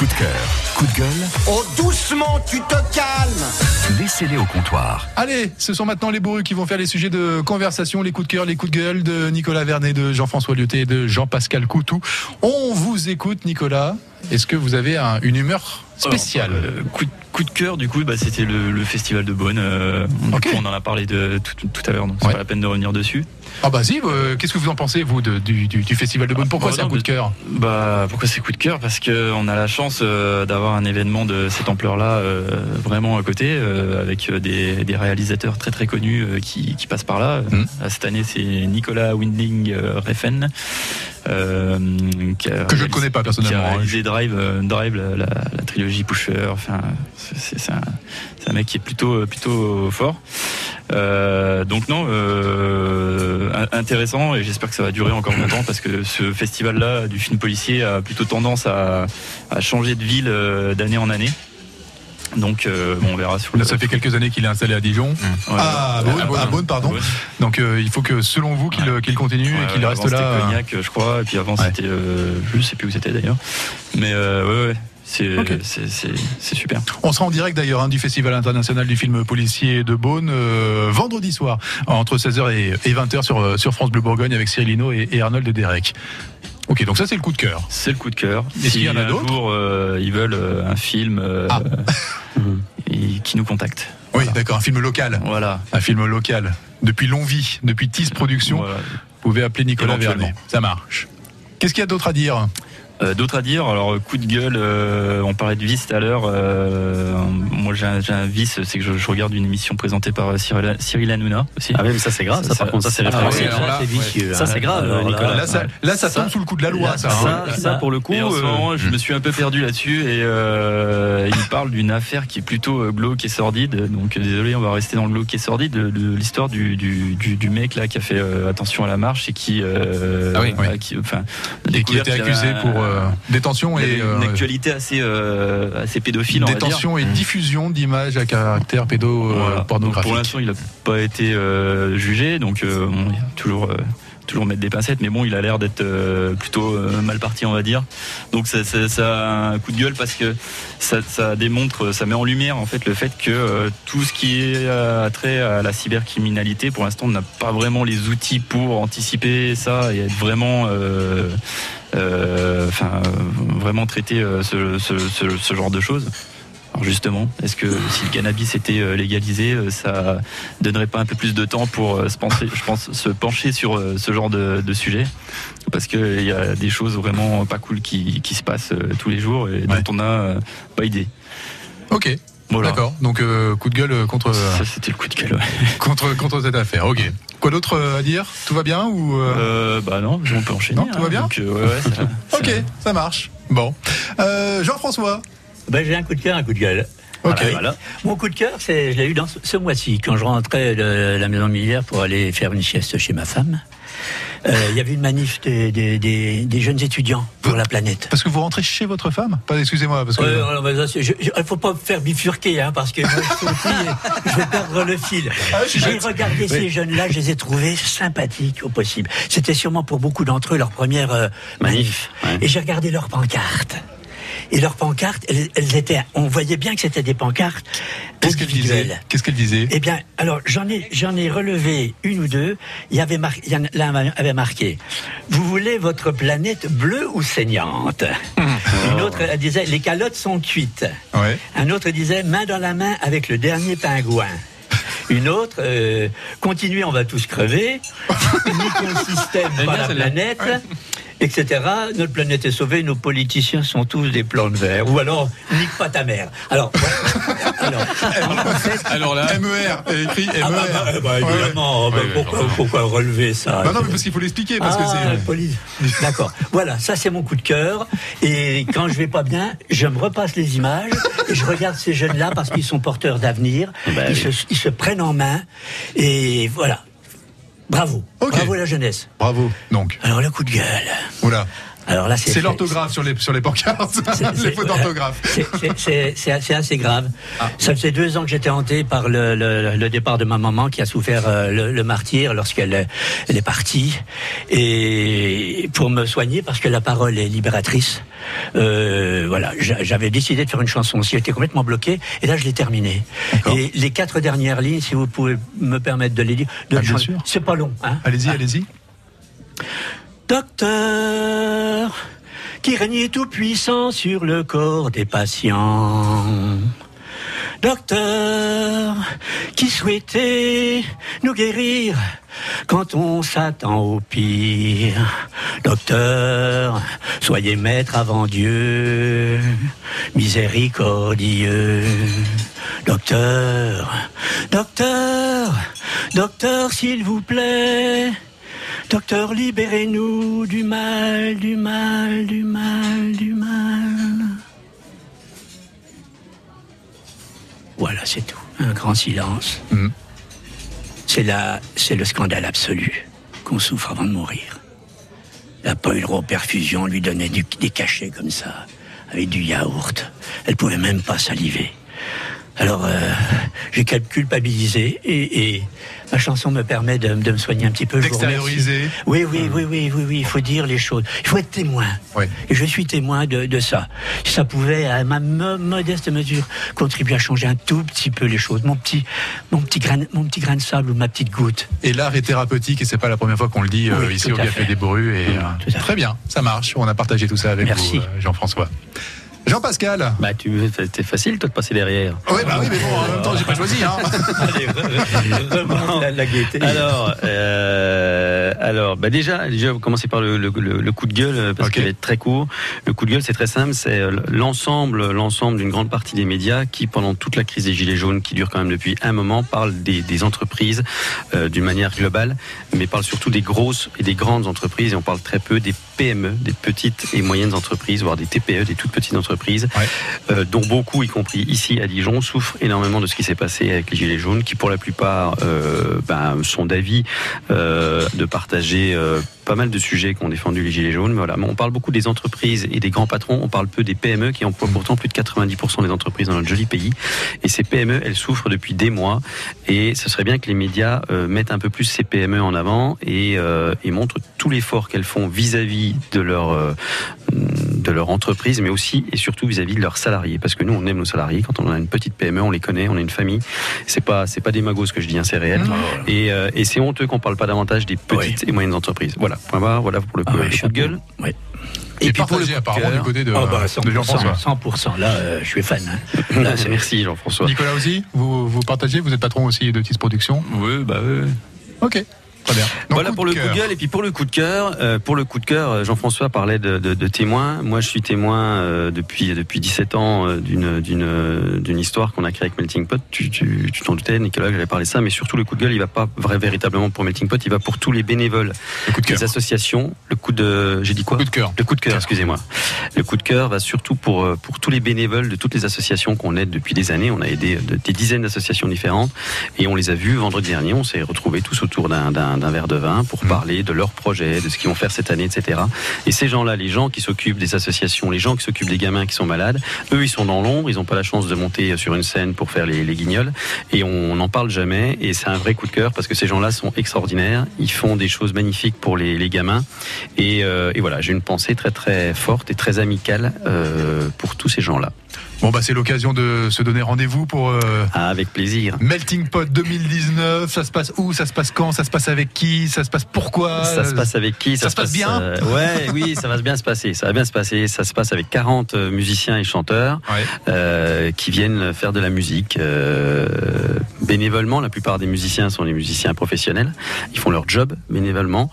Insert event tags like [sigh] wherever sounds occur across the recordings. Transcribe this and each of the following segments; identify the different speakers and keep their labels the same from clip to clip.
Speaker 1: Coup de cœur, coup de gueule,
Speaker 2: Oh, doucement, tu te calmes
Speaker 1: laissez-les au comptoir.
Speaker 3: Allez, ce sont maintenant les bourrus qui vont faire les sujets de conversation, les coups de cœur, les coups de gueule de Nicolas Vernet, de Jean-François Lyoté et de Jean-Pascal Coutou. On vous écoute, Nicolas. Est-ce que vous avez un- une humeur spéciale
Speaker 4: Alors, euh, coup, de- coup de cœur, du coup, bah, c'était le, le festival de Beaune. euh, coup, on en a parlé de, tout, tout à l'heure, donc c'est
Speaker 3: Ouais.
Speaker 4: pas la peine de revenir dessus.
Speaker 3: Ah bah si, euh, qu'est-ce que vous en pensez, vous, de- du, du- du Festival de Beaune? Pourquoi
Speaker 4: bah
Speaker 3: c'est un coup de cœur?
Speaker 4: Bah, pourquoi c'est coup de cœur? Parce que on a la chance euh, d'avoir un événement de cette ampleur-là euh, vraiment à côté, euh, avec euh, des, des réalisateurs très très connus euh, qui, qui passent par là. Euh, Cette année, c'est Nicolas Winding euh, Refn. euh,
Speaker 3: Que je ne connais pas
Speaker 4: qui a
Speaker 3: personnellement. hein.
Speaker 4: réalisé Drive, euh, Drive la, la- la trilogie Pusher. Enfin, c'est un, mec qui est plutôt plutôt fort. Euh, donc non, euh, in- intéressant et j'espère que ça va durer encore longtemps parce que ce festival-là du film policier a plutôt tendance à, à changer de ville euh, d'année en année. Donc euh, bon, on verra
Speaker 3: ça fait quelques années qu'il est installé à Dijon.
Speaker 4: Ouais.
Speaker 3: Ah, à Beaune, à Beaune, pardon. Donc euh, il faut que, selon vous, qu'il
Speaker 4: Ouais.
Speaker 3: continue
Speaker 4: Ouais,
Speaker 3: et qu'il reste
Speaker 4: avant,
Speaker 3: là.
Speaker 4: C'était
Speaker 3: euh,
Speaker 4: Cognac, je crois, et puis avant c'était, euh, je sais plus où c'était d'ailleurs. Mais euh, ouais, ouais, c'est super.
Speaker 3: On sera en direct d'ailleurs hein, du Festival international du film policier de Beaune euh, vendredi soir entre 16h et, et 20h sur, euh, sur France Bleu Bourgogne avec Cyril Hinault et, et Arnold Derek. Ok, donc ça c'est le coup de cœur.
Speaker 4: C'est le coup de cœur.
Speaker 3: Est-ce qu'il y en a d'autres
Speaker 4: euh, ils veulent euh, un film, euh,
Speaker 3: Ah. [laughs]
Speaker 4: et qui nous contactent.
Speaker 3: Oui, d'accord, un film local.
Speaker 4: Voilà.
Speaker 3: Un film local. Depuis Longvie, depuis Tis Productions,
Speaker 4: Voilà.
Speaker 3: vous pouvez appeler Nicolas. Vernet. Ça marche. Qu'est-ce qu'il y a d'autre à dire?
Speaker 4: Euh, D'autres à dire, alors coup de gueule, euh, on parlait de vice tout à l'heure. euh, moi j'ai un, j'ai un vice, c'est que je, je regarde une émission présentée par Cyril, Cyril Hanouna aussi.
Speaker 5: Ah oui, mais ça c'est grave, ça, par contre, ça c'est
Speaker 3: Ah ouais, là,
Speaker 5: c'est.
Speaker 4: Ça,
Speaker 5: hein.
Speaker 4: c'est grave,
Speaker 5: Alors
Speaker 4: Nicolas.
Speaker 3: là, ça, là, ça
Speaker 4: Ça-
Speaker 3: tombe sous le coup de la loi,
Speaker 4: Là,
Speaker 3: ça. hein.
Speaker 5: ça, ça, pour le coup,
Speaker 4: Et en ce
Speaker 5: euh,
Speaker 4: moment, je me suis un peu perdu là-dessus et euh, il parle d'une affaire qui est plutôt euh, glauque et sordide. Donc euh, désolé, on va rester dans le glauque et sordide de, de l'histoire du, du, du, du mec là qui a fait euh, attention à la marche et qui, euh,
Speaker 3: Ah oui, oui.
Speaker 4: a- qui, enfin,
Speaker 3: qui était accusé pour euh, détention
Speaker 4: y avait
Speaker 3: et
Speaker 4: une
Speaker 3: euh,
Speaker 4: actualité assez euh, assez pédophile.
Speaker 3: détention et diffusion d'images à caractère pédo euh, pornographique.
Speaker 4: pour l'instant, il n'a pas été euh, jugé, donc euh, bon, il y a toujours, euh, toujours mettre des pincettes, mais bon, il a l'air d'être euh, plutôt euh, mal parti, on va dire. Donc ça, a un coup de gueule parce que ça, démontre, ça met en lumière en fait le fait que euh, tout ce qui est trait à la cybercriminalité, pour l'instant, on n'a pas vraiment les outils pour anticiper ça et être vraiment enfin, vraiment traiter ce genre de choses. Alors justement, est-ce que si le cannabis était euh, légalisé, euh, ça donnerait pas un peu plus de temps pour euh, se pencher, je pense, se pencher sur ce genre de, de sujet? Parce qu'il y a des choses vraiment pas cool qui, qui se passent tous les jours et dont on n'a pas idée.
Speaker 3: Ok,
Speaker 4: Voilà.
Speaker 3: d'accord. Donc euh, coup de gueule contre,
Speaker 4: Ça, c'était le coup de gueule. ouais. [laughs]
Speaker 3: contre, contre cette affaire. Ok. Quoi d'autre à dire? Tout va bien ou euh,
Speaker 4: Euh, bah non, on peut enchaîner.
Speaker 3: Non, tout va bien
Speaker 4: donc, ouais, ouais, ça- [laughs]
Speaker 3: Ok,
Speaker 4: ça-
Speaker 3: marche. Bon. Jean-François.
Speaker 6: Ben, j'ai un coup de cœur, un coup de gueule.
Speaker 3: Ok.
Speaker 6: Voilà, voilà. Mon coup de cœur, c'est, je l'ai eu dans ce, ce mois-ci, quand je rentrais de la maison militaire pour aller faire une sieste chez ma femme. Euh, Il y avait une manif des, des, des, des jeunes étudiants pour la planète.
Speaker 3: Parce que vous rentrez chez votre femme? Pas excusez-moi parce que.
Speaker 6: Euh, ben, ça, c'est- je- je- Il faut pas me faire bifurquer, hein, parce que moi, je, suis aussi, euh, je vais perdre le fil. J'ai regardé ces jeunes-là, je les ai trouvés sympathiques au possible. C'était sûrement pour beaucoup d'entre eux leur première euh, manif. Et j'ai regardé leurs pancartes. Et leurs pancartes, elles, elles étaient, on voyait bien que c'était des pancartes
Speaker 3: Qu'est-ce qu'elle disait
Speaker 6: individuelles.
Speaker 3: Qu'est-ce qu'elle disait
Speaker 6: Eh bien, alors j'en ai j'en ai relevé une ou deux. Il y avait mar- il y en- l'un avait marqué Vous voulez votre planète bleue ou saignante? [laughs] Une autre elle disait Les calottes sont cuites.
Speaker 3: Ouais.
Speaker 6: Un autre disait Main dans la main avec le dernier pingouin. Une autre, euh, continuez, on va tous crever. Niquons le système, pas la planète. Etc. Notre planète est sauvée, nos politiciens sont tous des plans de verre. Ou alors, nique pas ta mère. Alors, alors en [laughs] fait,
Speaker 3: Alors là, MER, écrit MER.
Speaker 6: ah bah, bah, bah, évidemment, bah, pourquoi, pourquoi relever ça
Speaker 3: Non, non, mais parce qu'il faut l'expliquer parce que
Speaker 6: Ah,
Speaker 3: c'est.
Speaker 6: police. D'accord. Voilà, ça c'est mon coup de cœur. Et quand je vais pas bien, je me repasse les images et je regarde ces jeunes-là parce qu'ils sont porteurs d'avenir.
Speaker 5: Bah
Speaker 6: ils,
Speaker 5: oui.
Speaker 6: se, ils se prennent en main. Et voilà. Bravo.
Speaker 3: Ok.
Speaker 6: Bravo la jeunesse.
Speaker 3: Bravo. Donc,
Speaker 6: Alors le coup de gueule.
Speaker 3: oula.
Speaker 6: Alors là,
Speaker 3: c'est l'orthographe sur les, sur les pancartes, [laughs] les fautes d'orthographe.
Speaker 6: C'est assez grave. Ah. Ça faisait deux ans que j'étais hanté par le, le, le, départ de ma maman qui a souffert euh, le, le martyr lorsqu'elle elle est partie. Et pour me soigner, parce que la parole est libératrice, euh, voilà, j'avais décidé de faire une chanson. Si était complètement bloquée, et là je l'ai terminée. Et les quatre dernières lignes, si vous pouvez me permettre de les dire,
Speaker 3: ah,
Speaker 6: c'est pas long. Hein
Speaker 3: allez-y, ah. allez-y.
Speaker 6: Docteur, qui régnait tout puissant sur le corps des patients. Docteur, qui souhaitait nous guérir quand on s'attend au pire? Docteur, soyez maître avant Dieu, miséricordieux. Docteur, docteur, docteur, s'il vous plaît. Docteur, libérez-nous du mal, du mal, du mal, du mal. Voilà, c'est tout. Un grand silence. Mm. C'est là, c'est le scandale absolu qu'on souffre avant de mourir. La perfusion lui donnait des cachets comme ça, avec du yaourt. Elle pouvait même pas saliver. Alors, euh, j'ai culpabilisé et, et, ma chanson me permet de, de me soigner un petit peu.
Speaker 3: D'extérioriser.
Speaker 6: Oui, oui, oui, oui, oui, oui, il faut dire les choses. Il faut être témoin. Oui. Et je suis témoin de, de ça. Ça pouvait, à ma modeste mesure, contribuer à changer un tout petit peu les choses. Mon petit, mon petit grain, mon petit grain de sable ou ma petite goutte.
Speaker 3: Et l'art est thérapeutique et c'est pas la première fois qu'on le dit euh, ici au Café des Brus. Et, euh, très bien, ça marche. On a partagé tout ça avec
Speaker 6: Merci.
Speaker 3: vous, Jean-François. Jean-Pascal
Speaker 5: Bah, tu, c'était facile, toi, de passer derrière.
Speaker 3: Oui, bah oui, mais bon, en même temps, j'ai pas choisi. Hein. [laughs] Allez,
Speaker 5: la, la, gaieté. Alors, euh, alors bah déjà, déjà, vous commencez par le, le, le coup de gueule, parce qu'il est très court. Le coup de gueule, c'est très simple, c'est euh, l'ensemble, l'ensemble d'une grande partie des médias qui, pendant toute la crise des Gilets jaunes, qui dure quand même depuis un moment, parlent des, des entreprises euh, d'une manière globale, mais parlent surtout des grosses et des grandes entreprises, et on parle très peu des PME, des petites et moyennes entreprises, voire des TPE, des toutes petites entreprises euh, dont beaucoup, y compris ici à Dijon, souffrent énormément de ce qui s'est passé avec les Gilets jaunes, qui pour la plupart euh, ben, sont d'avis euh, de partager pas mal de sujets qui ont défendu les Gilets jaunes. Mais voilà, on parle beaucoup des entreprises et des grands patrons, on parle peu des PME qui emploient pourtant plus de 90% des entreprises dans notre joli pays. Et ces PME, elles souffrent depuis des mois. Et ce serait bien que les médias mettent un peu plus ces PME en avant et, et montrent tout l'effort qu'elles font vis-à-vis de leur de leur entreprise, mais aussi et surtout vis-à-vis de leurs salariés. Parce que nous, on aime nos salariés. Quand on a une petite PME, on les connaît, on est une famille. C'est pas, c'est pas des magos ce que je dis, hein, c'est réel. Et, euh, et c'est honteux qu'on parle pas davantage des petites et moyennes entreprises. Voilà. Point barre, voilà pour le coup, ah, de gueule.
Speaker 3: Oui. Et, puis pour le apparemment du côté de, oh bah, de Jean-François.
Speaker 6: 100%, là, euh, je suis fan.
Speaker 5: Hein. [laughs] Là, Merci Jean-François.
Speaker 3: Nicolas aussi, vous, vous partagez, vous êtes patron aussi de TIS Production
Speaker 5: Oui, bah oui.
Speaker 3: Ok.
Speaker 5: Très bien. voilà pour le coup de gueule et puis pour le coup de cœur. Euh, pour le coup de cœur, euh, Jean-François parlait de, de, de témoins. Moi, je suis témoin euh, depuis depuis 17 ans euh, d'une d'une d'une histoire qu'on a créée avec Melting Pot. Tu t'en doutais, Nicolas, que j'avais parlé de ça. Mais surtout, le coup de gueule, il va pas vrai, véritablement pour Melting Pot. Il va pour tous les bénévoles,
Speaker 3: le coup de
Speaker 5: les associations. Le coup de, j'ai dit quoi
Speaker 3: Le coup de cœur.
Speaker 5: Le coup de cœur. Excusez-moi. Le coup de cœur va surtout pour pour tous les bénévoles de toutes les associations qu'on aide depuis des années. On a aidé des dizaines d'associations différentes et on les a vus vendredi dernier. On s'est retrouvés tous autour d'un d'un verre de vin pour parler de leurs projets, de ce qu'ils vont faire cette année, etc. Et ces gens-là, les gens qui s'occupent des associations, les gens qui s'occupent des gamins qui sont malades, eux, ils sont dans l'ombre, ils n'ont pas la chance de monter sur une scène pour faire les, guignols, et on n'en parle jamais, et c'est un vrai coup de cœur parce que ces gens-là sont extraordinaires, ils font des choses magnifiques pour les, gamins, euh, et, voilà, j'ai une pensée très très forte et très amicale euh, pour tous ces gens-là.
Speaker 3: Bon bah c'est l'occasion de se donner rendez-vous pour euh,
Speaker 5: ah, avec plaisir.
Speaker 3: Melting Pot 2019, ça se passe où? Ça se passe quand? Ça se passe avec qui? Ça se passe pourquoi?
Speaker 5: Ça se passe avec qui?
Speaker 3: Ça, se, passe, bien?
Speaker 5: Euh, Ouais, oui, ça va bien se passer. Ça va bien se passer. Ça se passe avec 40 euh, musiciens et chanteurs euh, qui viennent faire de la musique bénévolement. La plupart des musiciens sont des musiciens professionnels. Ils font leur job bénévolement.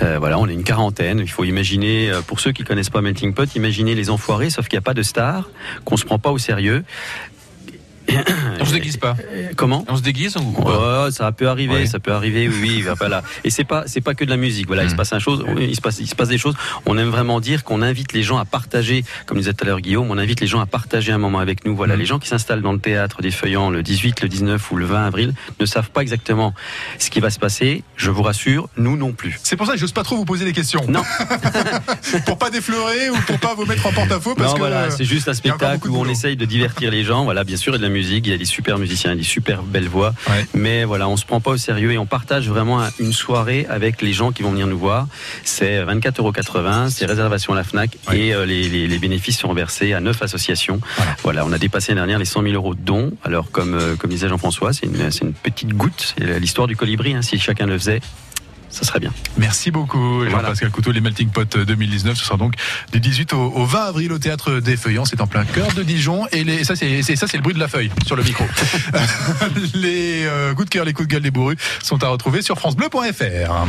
Speaker 5: voilà, on est une quarantaine. Il faut imaginer, pour ceux qui connaissent pas Melting Pot, imaginer les enfoirés, sauf qu'il n'y a pas de stars, qu'on se prend pas au sérieux
Speaker 3: On se déguise pas.
Speaker 5: Comment
Speaker 3: On se déguise ou
Speaker 5: Ouais, ça peut arriver,
Speaker 3: Ouais.
Speaker 5: ça peut arriver, oui, voilà. Et c'est pas, c'est pas que de la musique. Voilà, il se
Speaker 3: Mm.
Speaker 5: passe un chose, il se passe, il se passe des choses. On aime vraiment dire qu'on invite les gens à partager, comme disait tout à l'heure Guillaume, on invite les gens à partager un moment avec nous. Voilà,
Speaker 3: Mm.
Speaker 5: les gens qui s'installent dans le théâtre des Feuillants le 18, le 19 ou le 20 avril ne savent pas exactement ce qui va se passer. Je vous rassure, nous non plus.
Speaker 3: C'est pour ça que j'ose pas trop vous poser des questions.
Speaker 5: Non. [laughs]
Speaker 3: pour pas déflorer ou pour pas vous mettre en porte-à-faux parce
Speaker 5: non,
Speaker 3: que
Speaker 5: voilà, c'est juste un spectacle où on essaye de divertir les gens. Voilà, bien sûr, a de la musique, il y a des super musiciens, il y a des super belles voix.
Speaker 3: Ouais.
Speaker 5: Mais voilà, on se prend pas au sérieux et on partage vraiment un- une soirée avec les gens qui vont venir nous voir. C'est 24,80 c'est réservation à la FNAC
Speaker 3: Ouais.
Speaker 5: et euh, les, les- les bénéfices sont reversés à neuf associations.
Speaker 3: Voilà.
Speaker 5: Voilà. on a dépassé l'année dernière les 100 000 euros de dons. Alors, comme, euh, comme disait Jean-François, c'est une, c'est une petite goutte. C'est l'histoire du colibri. hein. Si chacun le faisait, ça serait bien.
Speaker 3: Merci beaucoup Jean-Pascal Couteau. Les Melting Pot 2019, ce sera donc du 18 au, au 20 avril au théâtre des Feuillants. C'est en plein cœur de Dijon et les, ça c'est c'est- ça c'est le bruit de la feuille sur le micro. [laughs] [laughs] les euh, coups de cœur, les coups de gueule des bourrus sont à retrouver sur francebleu.fr.